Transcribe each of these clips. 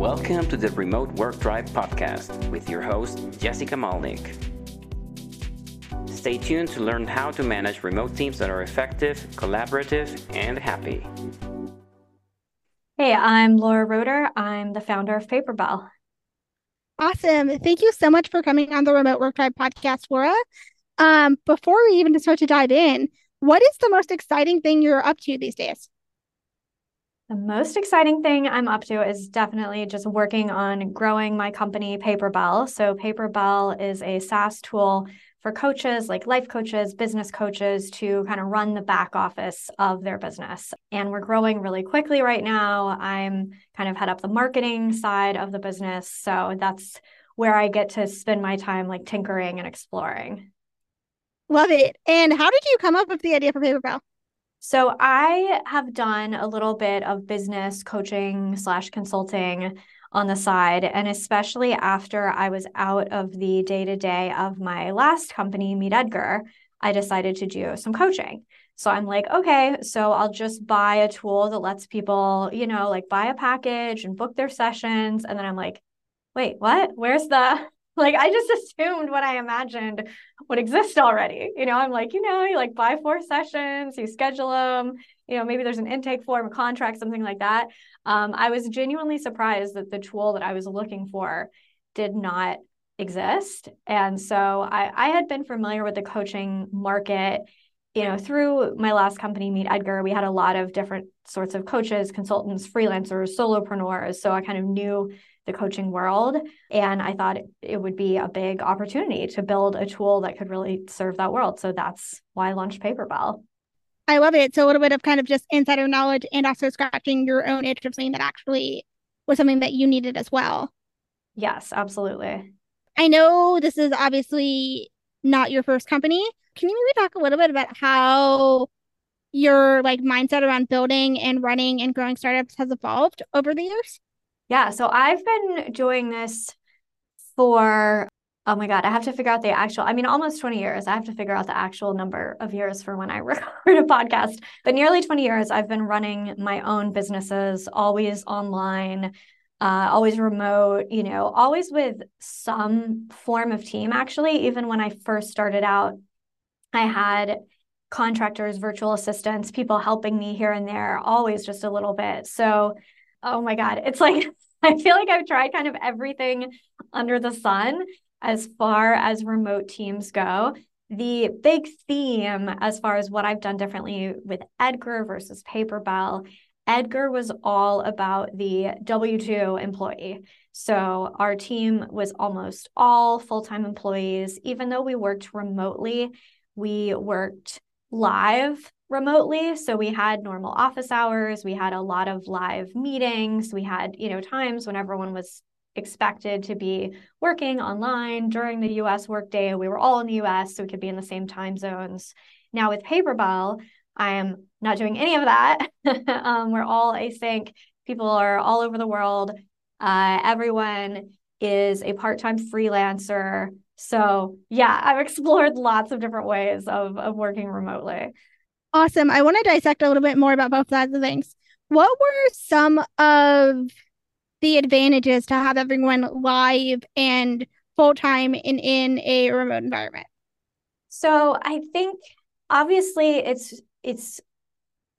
Welcome to the Remote Work Tribe podcast with your host, Jessica Malnik. Stay tuned to learn how to manage remote teams that are effective, collaborative, and happy. Hey, I'm Laura Roeder. I'm the founder of Paperbell. Awesome. Thank you so much for coming on the Remote Work Tribe podcast, Laura. Um, before we even start to dive in, what is the most exciting thing you're up to these days? The most exciting thing I'm up to is definitely just working on growing my company, Paperbell. So, Paperbell is a SaaS tool for coaches, like life coaches, business coaches, to kind of run the back office of their business. And we're growing really quickly right now. I'm kind of head up the marketing side of the business. So that's where I get to spend my time like tinkering and exploring. Love it. And how did you come up with the idea for Paperbell? So I have done a little bit of business coaching slash consulting on the side. And especially after I was out of the day to day of my last company, MeetEdgar, I decided to do some coaching. So I'm like, okay, so I'll just buy a tool that lets people, you know, like buy a package and book their sessions. And then I'm like, wait, what? Where's the like I just assumed what I imagined would exist already. You know, I'm like, you know, you like buy four sessions, you schedule them, you know, maybe there's an intake form, a contract, something like that. Um, I was genuinely surprised that the tool that I was looking for did not exist. And so I, I had been familiar with the coaching market you know, through my last company, MeetEdgar, we had a lot of different sorts of coaches, consultants, freelancers, solopreneurs. So I kind of knew the coaching world. And I thought it would be a big opportunity to build a tool that could really serve that world. So that's why I launched Paperbell. I love it. So a little bit of kind of just insider knowledge and also scratching your own itch of something that actually was something that you needed as well. Yes, absolutely. I know this is obviously not your first company. Can you maybe talk a little bit about how your like mindset around building and running and growing startups has evolved over the years? Yeah, so I've been doing this for oh my god, I have to figure out the actual I mean almost 20 years. I have to figure out the actual number of years for when I record a podcast. But nearly 20 years I've been running my own businesses, always online, uh, always remote, you know, always with some form of team actually. Even when I first started out, I had contractors, virtual assistants, people helping me here and there, always just a little bit. So oh my God, it's like, I feel like I've tried kind of everything under the sun as far as remote teams go. The big theme, as far as what I've done differently with Edgar versus Paperbell, Edgar was all about the W 2 employee. So our team was almost all full time employees. Even though we worked remotely, we worked live remotely. So we had normal office hours, we had a lot of live meetings, we had, you know, times when everyone was expected to be working online during the US workday. We were all in the US, so we could be in the same time zones. Now with Paperbell, I am not doing any of that. um, we're all async. People are all over the world. Uh, everyone is a part-time freelancer. So yeah, I've explored lots of different ways of, of working remotely. Awesome. I want to dissect a little bit more about both sides of things. What were some of the advantages to have everyone live and full time and in a remote environment? So I think obviously it's it's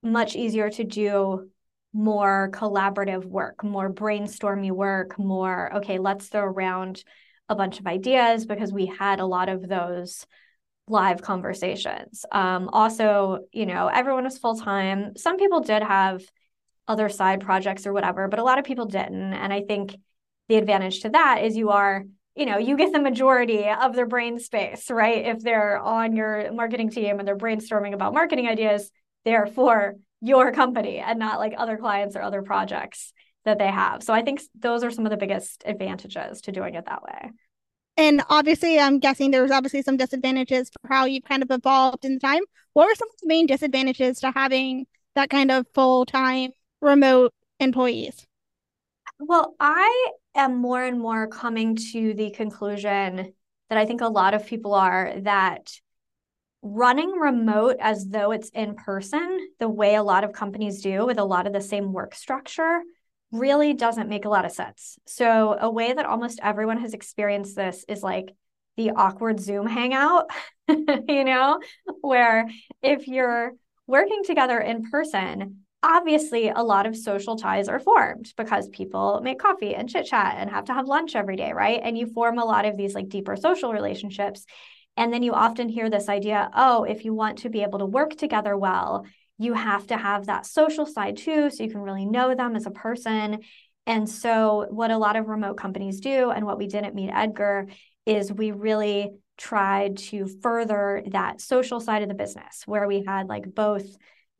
much easier to do more collaborative work, more brainstormy work, more okay, let's throw around a bunch of ideas because we had a lot of those live conversations. Um, also, you know, everyone was full time. Some people did have other side projects or whatever, but a lot of people didn't. And I think the advantage to that is you are, you know, you get the majority of their brain space, right? If they're on your marketing team and they're brainstorming about marketing ideas, they're for your company and not like other clients or other projects that they have. So I think those are some of the biggest advantages to doing it that way. And obviously, I'm guessing there was obviously some disadvantages for how you've kind of evolved in the time. What were some of the main disadvantages to having that kind of full time remote employees? Well, I am more and more coming to the conclusion that I think a lot of people are that running remote as though it's in person, the way a lot of companies do with a lot of the same work structure, really doesn't make a lot of sense. So, a way that almost everyone has experienced this is like the awkward Zoom hangout, you know, where if you're working together in person, obviously a lot of social ties are formed because people make coffee and chit chat and have to have lunch every day, right? And you form a lot of these like deeper social relationships. And then you often hear this idea oh, if you want to be able to work together well, you have to have that social side too, so you can really know them as a person. And so, what a lot of remote companies do, and what we did at MeetEdgar, is we really tried to further that social side of the business where we had like both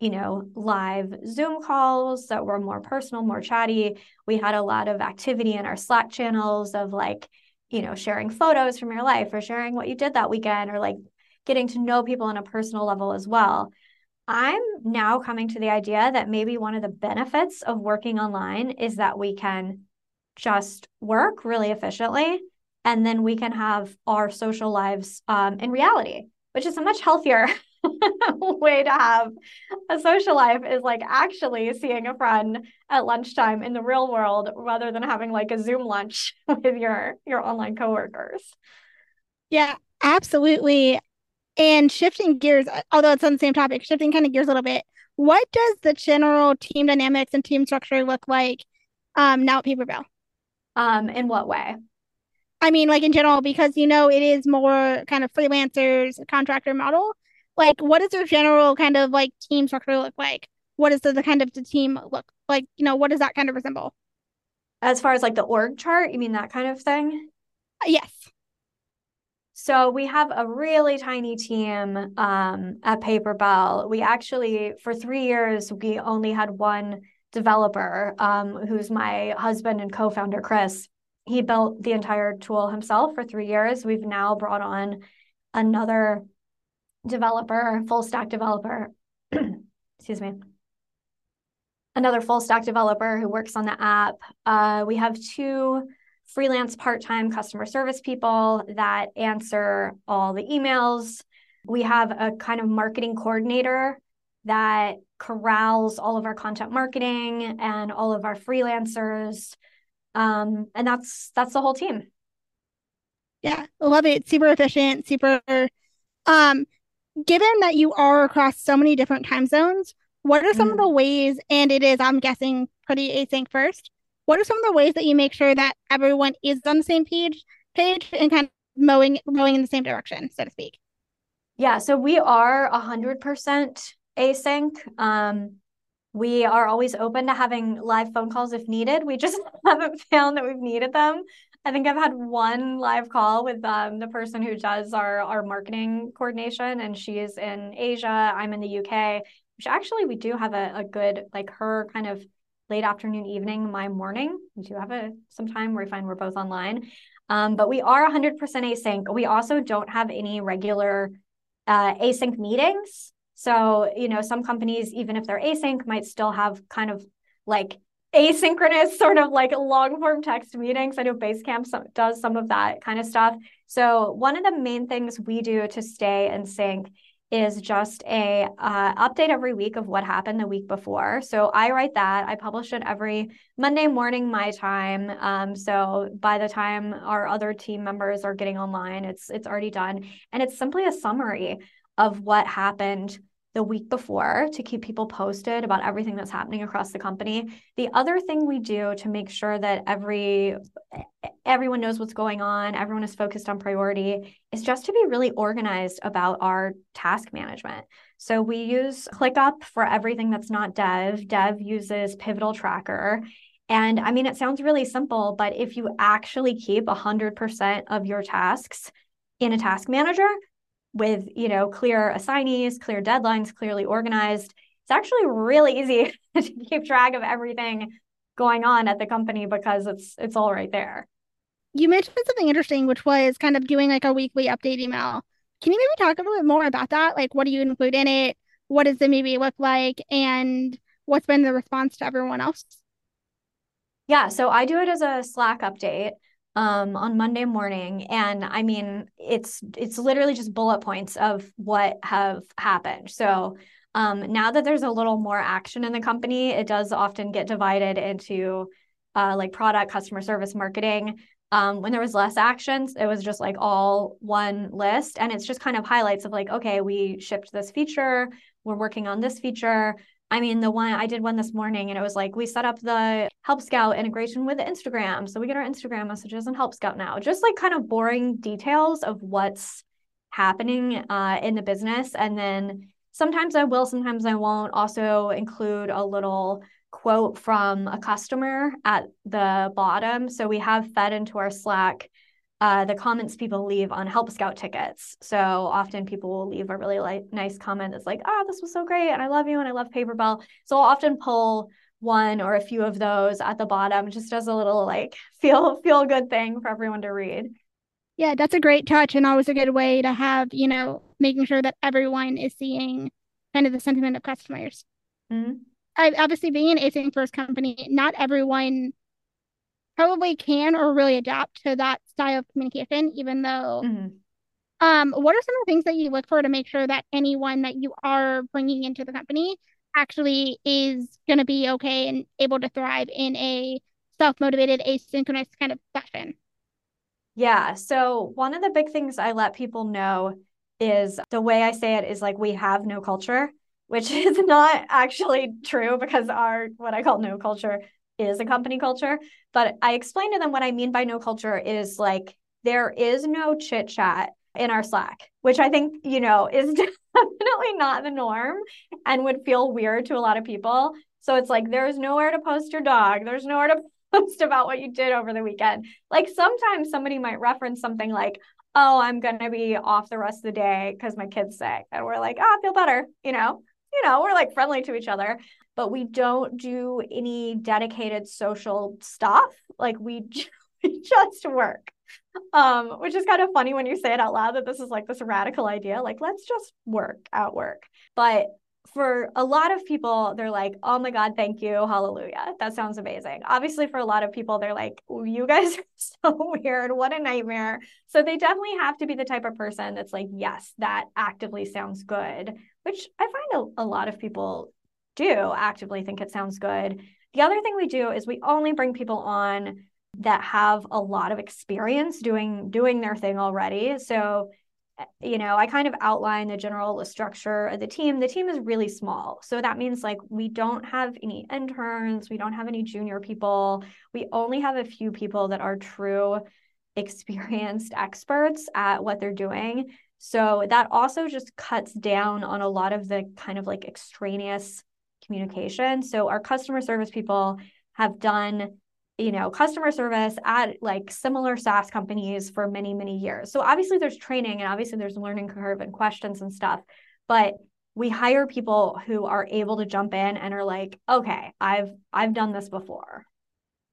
you know, live Zoom calls that were more personal, more chatty. We had a lot of activity in our Slack channels of like, you know, sharing photos from your life or sharing what you did that weekend or like getting to know people on a personal level as well. I'm now coming to the idea that maybe one of the benefits of working online is that we can just work really efficiently and then we can have our social lives um, in reality, which is a much healthier way to have a social life is like actually seeing a friend at lunchtime in the real world rather than having like a Zoom lunch with your your online coworkers. Yeah, absolutely. And shifting gears, although it's on the same topic, shifting kind of gears a little bit. What does the general team dynamics and team structure look like um, now at Paper Um, in what way? I mean, like in general, because you know it is more kind of freelancers, contractor model like what does your general kind of like team structure look like? What does the, the kind of the team look like? You know, what does that kind of resemble? As far as like the org chart, you mean that kind of thing? Uh, yes. So we have a really tiny team um, at Paperbell. We actually, for three years, we only had one developer, um, who's my husband and co-founder, Chris. He built the entire tool himself for three years. We've now brought on another developer, full stack developer, excuse me, another full stack developer who works on the app. Uh, we have two freelance part time customer service people that answer all the emails. We have a kind of marketing coordinator that corrals all of our content marketing and all of our freelancers. Um, and that's that's the whole team. Yeah, love it. Super efficient, super um given that you are across so many different time zones, what are some mm. of the ways, and it is, I'm guessing, pretty async first, what are some of the ways that you make sure that everyone is on the same page page and kind of mowing mowing in the same direction, so to speak? Yeah, so we are hundred percent async. Um, we are always open to having live phone calls if needed. We just haven't found that we've needed them. I think I've had one live call with um, the person who does our our marketing coordination, and she's in Asia. I'm in the UK, which actually we do have a, a good like her kind of late afternoon, evening, my morning. We do have a some time where we find we're both online, um, but we are 100% async. We also don't have any regular uh, async meetings. So you know, some companies, even if they're async, might still have kind of like asynchronous sort of like long form text meetings. I know Basecamp does some of that kind of stuff. So one of the main things we do to stay in sync is just a uh, update every week of what happened the week before. So I write that. I publish it every Monday morning my time. Um, so by the time our other team members are getting online, it's it's already done, and it's simply a summary of what happened the week before to keep people posted about everything that's happening across the company. The other thing we do to make sure that every everyone knows what's going on, everyone is focused on priority, is just to be really organized about our task management. So we use ClickUp for everything that's not dev. Dev uses Pivotal Tracker. And I mean, it sounds really simple, but if you actually keep 100% of your tasks in a task manager, with you know clear assignees clear deadlines clearly organized. It's actually really easy to keep track of everything going on at the company because it's it's all right there. You mentioned something interesting which was kind of doing like a weekly update email. Can you maybe talk a little bit more about that? Like what do you include in it? What does it maybe look like? And what's been the response to everyone else? Yeah so i do it as a slack update um, on Monday morning, and I mean, it's it's literally just bullet points of what have happened. So Um, now that there's a little more action in the company, it does often get divided into uh, like product, customer service, marketing. Um, when there was less actions, it was just like all one list. And it's just kind of highlights of like, okay, we shipped this feature, we're working on this feature. I mean, the one I did one this morning and it was like we set up the Help Scout integration with Instagram. So we get our Instagram messages in Help Scout now. Just like kind of boring details of what's happening uh, in the business. And then sometimes I will, sometimes I won't also include a little quote from a customer at the bottom. So we have fed into our Slack uh, the comments people leave on Help Scout tickets. So often people will leave a really like, nice comment that's like, oh, this was so great. And I love you. And I love Paperbell. So I'll often pull one or a few of those at the bottom just as a little like feel feel good thing for everyone to read. Yeah, that's a great touch and always a good way to have, you know, making sure that everyone is seeing kind of the sentiment of customers. Mm-hmm. I, obviously, being an async first company, not everyone probably can or really adapt to that style of communication, even though. Mm-hmm. Um, what are some of the things that you look for to make sure that anyone that you are bringing into the company actually is going to be okay and able to thrive in a self motivated, asynchronous kind of fashion? Yeah. So, one of the big things I let people know is the way I say it is like we have no culture, which is not actually true because our what I call no culture is a company culture. But I explained to them what I mean by no culture is like there is no chit chat in our Slack, which I think, you know, is definitely not the norm and would feel weird to a lot of people. So it's like there's nowhere to post your dog, there's nowhere to post about what you did over the weekend. Like sometimes somebody might reference something like, oh, I'm going to be off the rest of the day because my kid's sick. And we're like, oh, I feel better, you know? You know, we're like friendly to each other but we don't do any dedicated social stuff. Like we, we just work. Um, which is kind of funny when you say it out loud that this is like this radical idea. Like, let's just work at work. But for a lot of people, they're like, oh my God, thank you. Hallelujah. That sounds amazing. Obviously, for a lot of people, they're like, you guys are so weird. What a nightmare. So they definitely have to be the type of person that's like, yes, that actively sounds good, which I find a, a lot of people do actively think it sounds good. The other thing we do is we only bring people on that have a lot of experience doing doing their thing already. So eh, you know, I kind of outline the general structure of the team. The team is really small. So that means like we don't have any interns, we don't have any junior people. We only have a few people that are true experienced experts at what they're doing. So that also just cuts down on a lot of the kind of like extraneous communication. So our customer service people have done you know customer service at like similar SaaS companies for many many years. So obviously there's training and obviously there's learning curve and questions and stuff, but we hire people who are able to jump in and are like, "Okay, I've I've done this before."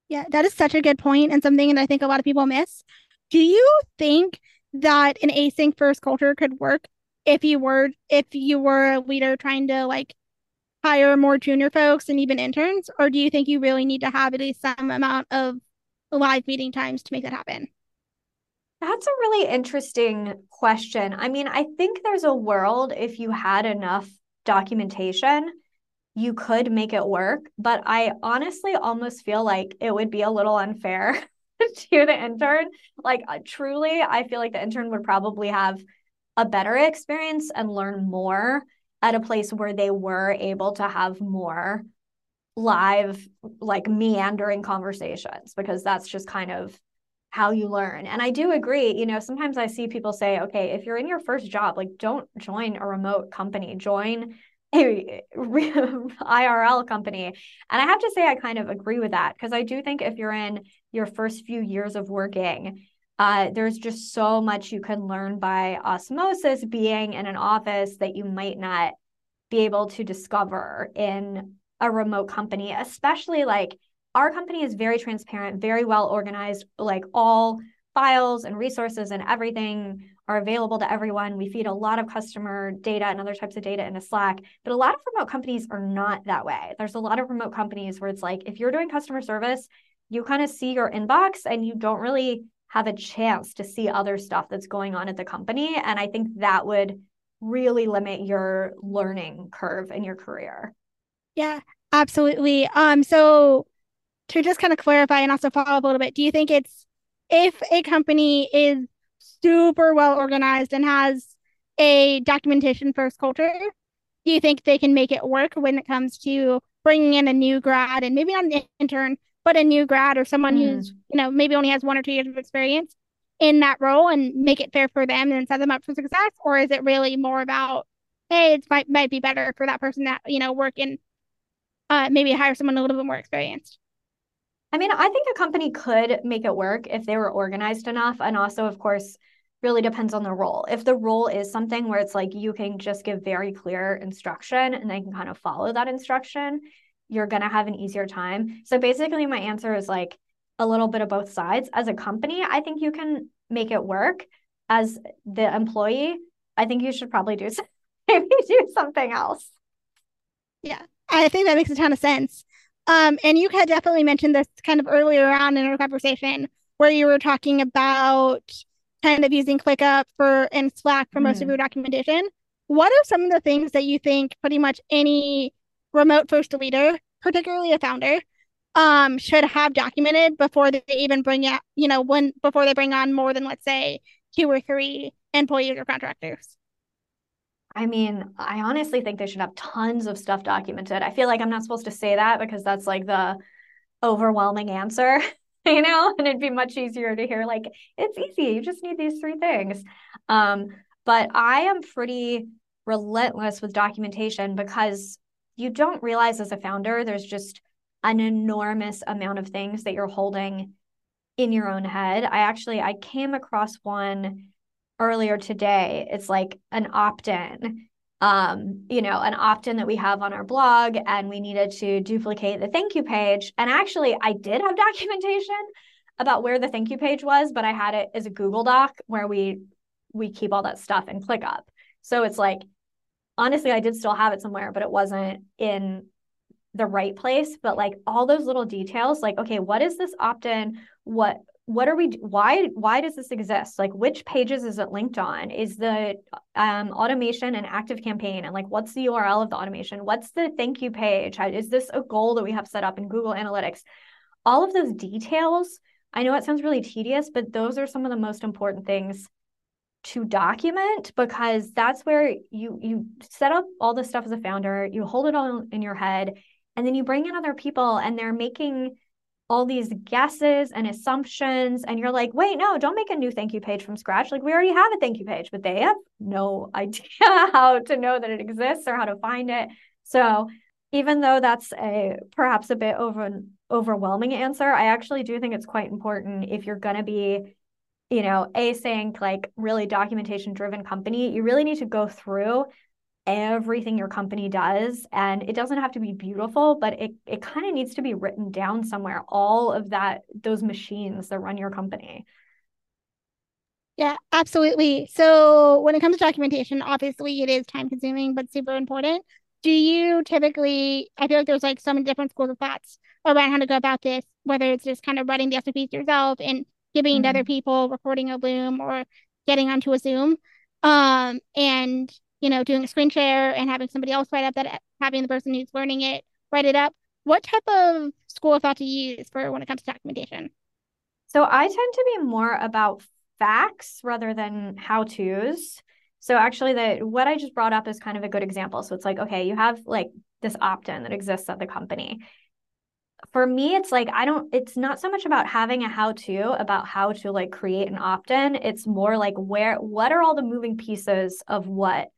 Yeah, that is such a good point and something that I think a lot of people miss. Do you think that an async first culture could work if you were if you were a leader trying to like hire more junior folks and even interns? Or do you think you really need to have at least some amount of live meeting times to make that happen? That's a really interesting question. I mean, I think there's a world if you had enough documentation, you could make it work. But I honestly almost feel like it would be a little unfair to the intern. Like, uh, truly, I feel like the intern would probably have a better experience and learn more at a place where they were able to have more live like meandering conversations because that's just kind of how you learn. And I do agree, you know, sometimes I see people say, okay, if you're in your first job, like don't join a remote company, join a IRL company. And I have to say, I kind of agree with that because I do think if you're in your first few years of working, uh, there's just so much you can learn by osmosis being in an office that you might not be able to discover in a remote company, especially like our company is very transparent, very well organized, like all files and resources and everything are available to everyone. We feed a lot of customer data and other types of data into Slack, but a lot of remote companies are not that way. There's a lot of remote companies where it's like if you're doing customer service, you kind of see your inbox and you don't really have a chance to see other stuff that's going on at the company. And I think that would really limit your learning curve in your career. Yeah, absolutely. Um, so to just kind of clarify and also follow up a little bit, do you think it's if a company is super well organized and has a documentation first culture, do you think they can make it work when it comes to bringing in a new grad and maybe not an intern, but a new grad or someone mm. who's, you know, maybe only has one or two years of experience in that role and make it fair for them and set them up for success? Or is it really more about, hey, it might, might be better for that person that, you know, work in uh, maybe hire someone a little bit more experienced? I mean, I think a company could make it work if they were organized enough. And also, of course, really depends on the role. If the role is something where it's like you can just give very clear instruction and they can kind of follow that instruction, you're going to have an easier time. So basically, my answer is like a little bit of both sides. As a company, I think you can make it work. As the employee, I think you should probably do maybe do something else. Yeah, I think that makes a ton of sense. Um, and you had definitely mentioned this kind of earlier on in our conversation where you were talking about kind of using ClickUp for and Slack for mm. most of mm. your documentation. What are some of the things that you think pretty much any remote first leader, particularly a founder, um, should have documented before they even bring out, you know, when before they bring on more than let's say two or three employees or contractors? I mean, I honestly think they should have tons of stuff documented. I feel like I'm not supposed to say that because that's like the overwhelming answer. you know, and it'd be much easier to hear like it's easy. You just need these three things. Um, but I am pretty relentless with documentation because you don't realize as a founder there's just an enormous amount of things that you're holding in your own head. I actually I came across one earlier today. It's like an opt-in um, you know, an opt-in that we have on our blog and we needed to duplicate the thank you page. And actually I did have documentation about where the thank you page was, but I had it as a Google Doc where we we keep all that stuff and ClickUp. So it's like honestly, I did still have it somewhere, but it wasn't in the right place. But like all those little details, like, okay, what is this opt-in? What what are we why why does this exist? Like which pages is it linked on? Is the um, automation an ActiveCampaign? And like what's the url of the automation? What's the thank you page? Is this a goal that we have set up in google analytics? All of those details i know it sounds really tedious but those are some of the most important things to document because that's where you you set up all this stuff as a founder you hold it all in your head and then you bring in other people and they're making all these guesses and assumptions and you're like wait no don't make a new thank you page from scratch. Like we already have a thank you page but they have no idea how to know that it exists or how to find it. So even though that's a perhaps a bit over an overwhelming answer i actually do think it's quite important if you're going to be you know async like really documentation driven company you really need to go through everything your company does and it doesn't have to be beautiful but it, it kind of needs to be written down somewhere all of that those machines that run your company. Yeah absolutely. So when it comes to documentation obviously it is time consuming but super important. Do you typically i feel like there's like so many different schools of thoughts around how to go about this whether it's just kind of writing the SOPs yourself and giving mm-hmm. to other people recording a loom or getting onto a zoom um and you know, doing a screen share and having somebody else write up that having the person who's learning it write it up. What type of school of thought do you use for when it comes to documentation? So I tend to be more about facts rather than how to's. So actually the what I just brought up is kind of a good example. So it's like, okay, you have like this opt-in that exists at the company. For me, it's like I don't it's not so much about having a how-to about how to like create an opt-in. It's more like where what are all the moving pieces of what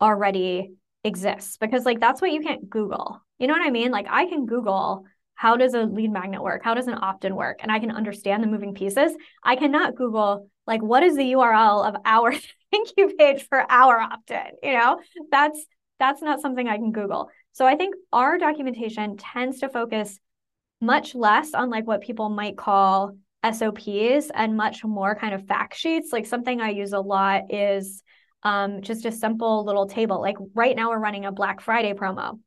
already exists? Because like that's what you can't google. You know what i mean? Like i can google how does a lead magnet work? How does an opt-in work? And i can understand the moving pieces. I cannot google like what is the url of our thank you page for our opt-in you know? That's that's not something i can google. So i think our documentation tends to focus much less on like what people might call sops and much more kind of fact sheets like something i use a lot is um, just a simple little table. Like right now, we're running a Black Friday promo.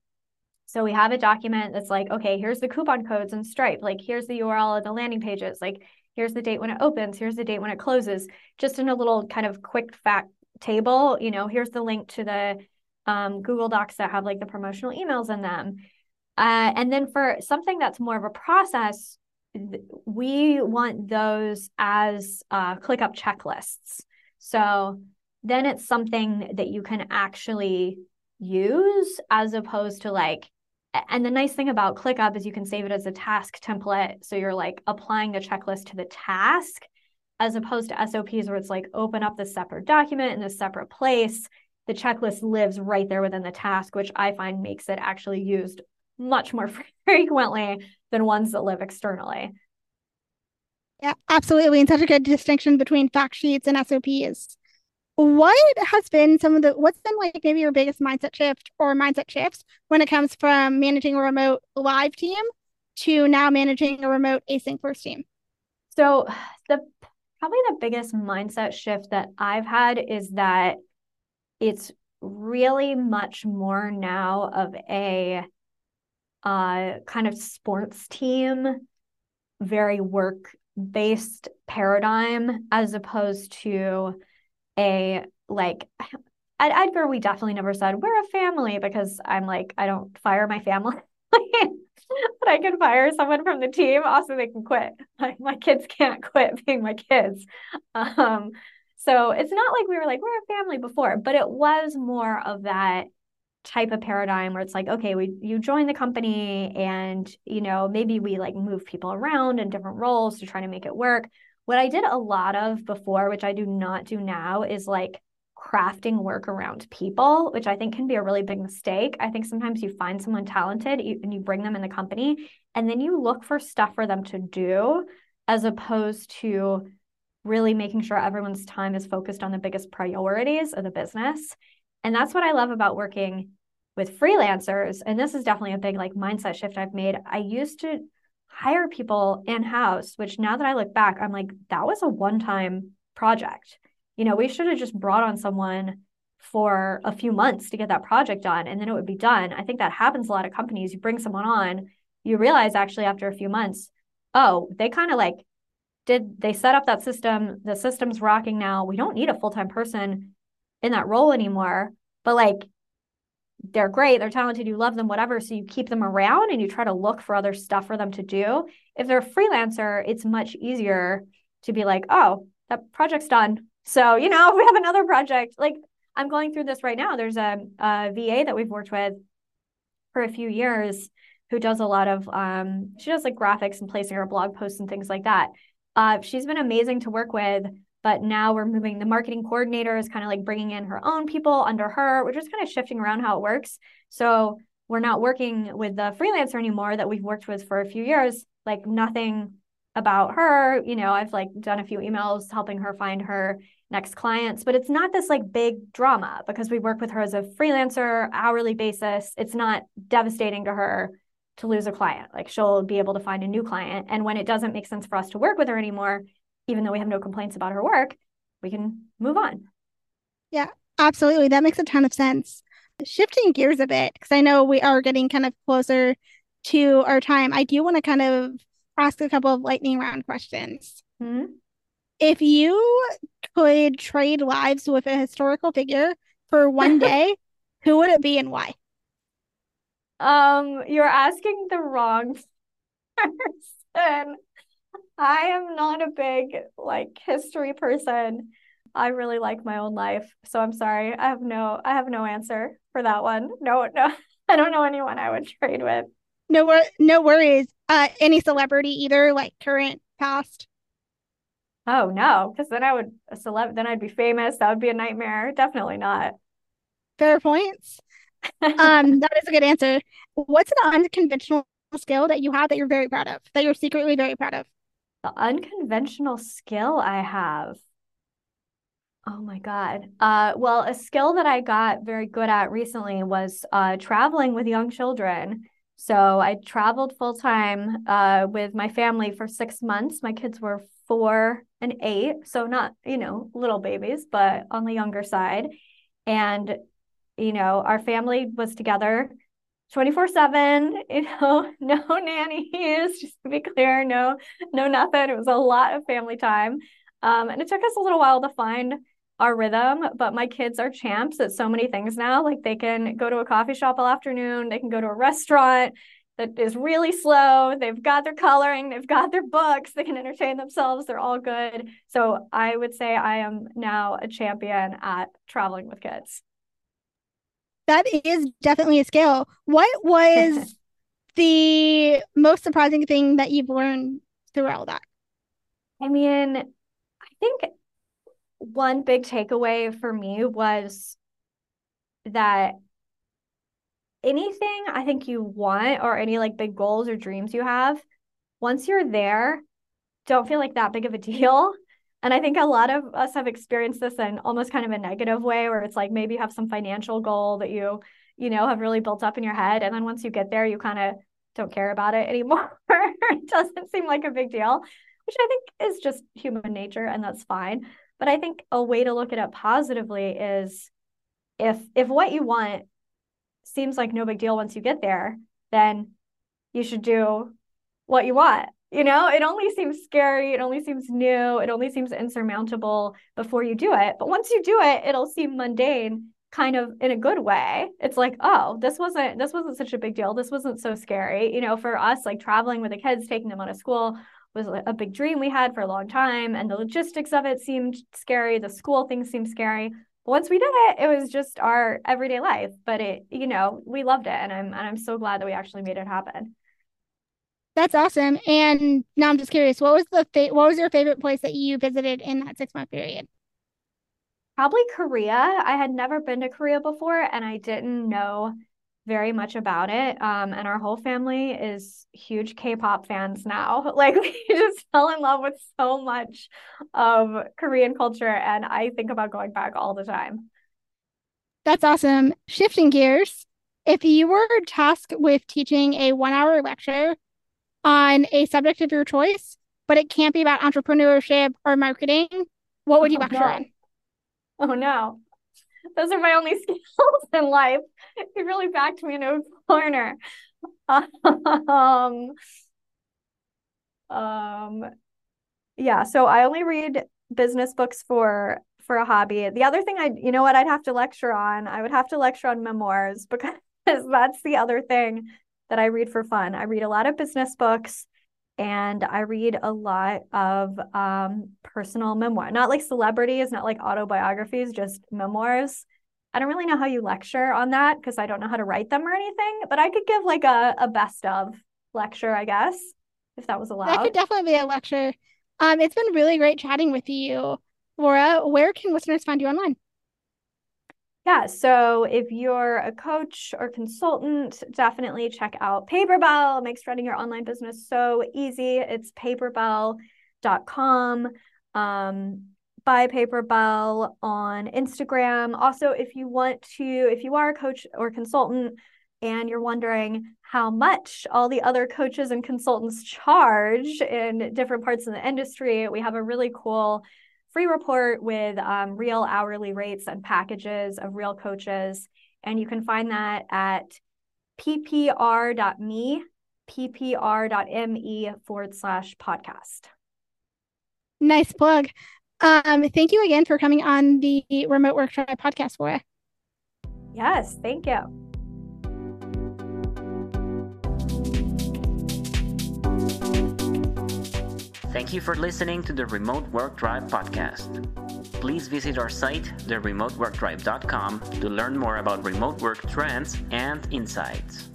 So we have a document that's like, okay, here's the coupon codes and Stripe. Like here's the URL of the landing pages. Like here's the date when it opens. Here's the date when it closes. Just in a little kind of quick fact table, you know, here's the link to the um, Google Docs that have like the promotional emails in them. Uh, and then for something that's more of a process, we want those as uh, ClickUp checklists. So then it's something that you can actually use as opposed to like, and the nice thing about ClickUp is you can save it as a task template. So you're like applying the checklist to the task as opposed to SOPs where it's like open up this separate document in a separate place. The checklist lives right there within the task, which I find makes it actually used much more frequently than ones that live externally. Yeah, absolutely. And such a good distinction between fact sheets and SOPs. What has been some of the, what's been like maybe your biggest mindset shift or mindset shifts when it comes from managing a remote live team to now managing a remote async first team? So, the probably the biggest mindset shift that I've had is that it's really much more now of a uh, kind of sports team, very work based paradigm as opposed to a like at Edgar, we definitely never said we're a family because I'm like, I don't fire my family. but I can fire someone from the team. Also, they can quit. Like my kids can't quit being my kids. Um, so it's not like we were like, we're a family before, but it was more of that type of paradigm where it's like okay we you join the company and you know maybe we like move people around in different roles to try to make it work. What i did a lot of before which i do not do now is like crafting work around people which i think can be a really big mistake. I think sometimes you find someone talented and you bring them in the company and then you look for stuff for them to do as opposed to really making sure everyone's time is focused on the biggest priorities of the business and that's what I love about working with freelancers. And this is definitely a big like mindset shift I've made. I used to hire people in house, which now that I look back, I'm like, that was a one time project. You know, we should have just brought on someone for a few months to get that project done and then it would be done. I think that happens a lot of companies. You bring someone on, you realize actually after a few months, oh, they kind of like did they set up that system? The system's rocking now. We don't need a full time person in that role anymore. But like they're great, they're talented, you love them, whatever. So you keep them around and you try to look for other stuff for them to do. If they're a freelancer, it's much easier to be like, oh, that project's done. So, you know, we have another project, like I'm going through this right now. There's a, a VA that we've worked with for a few years who does a lot of um, she does like graphics and placing her blog posts and things like that. Uh, she's been amazing to work with but now we're moving the marketing coordinator is kind of like bringing in her own people under her. We're just kind of shifting around how it works. So we're not working with the freelancer anymore that we've worked with for a few years. Like nothing about her. You know, I've like done a few emails helping her find her next clients, but it's not this like big drama because we work with her as a freelancer, hourly basis. It's not devastating to her to lose a client. Like she'll be able to find a new client. And when it doesn't make sense for us to work with her anymore, even though we have no complaints about her work, we can move on. Yeah, absolutely. That makes a ton of sense. Shifting gears a bit, because I know we are getting kind of closer to our time, I do want to kind of ask a couple of lightning round questions. Mm-hmm. If you could trade lives with a historical figure for one day, who would it be and why? Um, you're asking the wrong person. I am not a big like history person. I really like my own life. So I'm sorry. I have no I have no answer for that one. No, no. I don't know anyone I would trade with. No wor- no worries. Uh any celebrity either like current, past? Oh no, because then I would a celeb then I'd be famous. That would be a nightmare. Definitely not. Fair points. um, that is a good answer. What's an unconventional skill that you have that you're very proud of, that you're secretly very proud of? The unconventional skill I have. Oh my God. Uh, well, a skill that I got very good at recently was uh, traveling with young children. So I traveled full time uh, with my family for six months. My kids were four and eight. So not, you know, little babies, but on the younger side. And, you know, our family was together 24 7 you know no nannies just to be clear no no nothing it was a lot of family time um, and it took us a little while to find our rhythm, but my kids are champs at so many things now. Like they can go to a coffee shop all afternoon, they can go to a restaurant that is really slow. They've got their coloring, they've got their books, they can entertain themselves, they're all good. So I would say I am now a champion at traveling with kids. That is definitely a skill. What was the most surprising thing that you've learned through all that? I mean, I think one big takeaway for me was that anything I think you want or any like big goals or dreams you have, once you're there, don't feel like that big of a deal. And I think a lot of us have experienced this in almost kind of a negative way where it's like maybe you have some financial goal that you, you know, have really built up in your head. And then once you get there, you kind of don't care about it anymore. it doesn't seem like a big deal, which I think is just human nature and that's fine. But I think a way to look at it positively is if if what you want seems like no big deal once you get there, then you should do what you want. You know, it only seems scary, it only seems new, it only seems insurmountable before you do it. But once you do it, it'll seem mundane kind of in a good way. It's like, oh, this wasn't this wasn't such a big deal. This wasn't so scary. You know, for us like traveling with the kids, taking them out of school was a big dream we had for a long time and the logistics of it seemed scary, the school things seemed scary but once we did it, it was just our everyday life. But it, you know, we loved it, and I'm and I'm so glad that we actually made it happen. That's awesome. And now I'm just curious, what was the fa- what was your favorite place that you visited in that six month period? Probably Korea. I had never been to Korea before, and I didn't know very much about it. Um, and our whole family is huge K-pop fans now. Like we just fell in love with so much of Korean culture, and I think about going back all the time. That's awesome. Shifting gears, if you were tasked with teaching a one-hour lecture on a subject of your choice, but it can't be about entrepreneurship or marketing, what would you oh, lecture on? Oh no those are my only skills in life. He really backed me into a corner. Um, um, yeah, so I only read business books for for a hobby. The other thing I, you know what, I'd have to lecture on. I would have to lecture on memoirs because that's the other thing that I read for fun. I read a lot of business books and I read a lot of um, personal memoir, not like celebrities, not like autobiographies, just memoirs. I don't really know how you lecture on that because I don't know how to write them or anything, but I could give like a, a best of lecture, I guess, if that was allowed. That could definitely be a lecture. Um, it's been really great chatting with you, Laura. Where can listeners find you online? Yeah, so if you're a coach or consultant, definitely check out Paperbell. It makes running your online business so easy. It's paperbell.com. Um, buy Paperbell on Instagram. Also, if you want to, if you are a coach or consultant and you're wondering how much all the other coaches and consultants charge in different parts of the industry, we have a really cool free report with um, real hourly rates and packages of real coaches. And you can find that at ppr.me, ppr.me forward slash podcast. Nice plug. Um, thank you again for coming on the Remote Work Tribe podcast, Laura. Yes, thank you. Thank you for listening to the Remote Work Tribe podcast. Please visit our site, theremoteworktribe.com, to learn more about remote work trends and insights.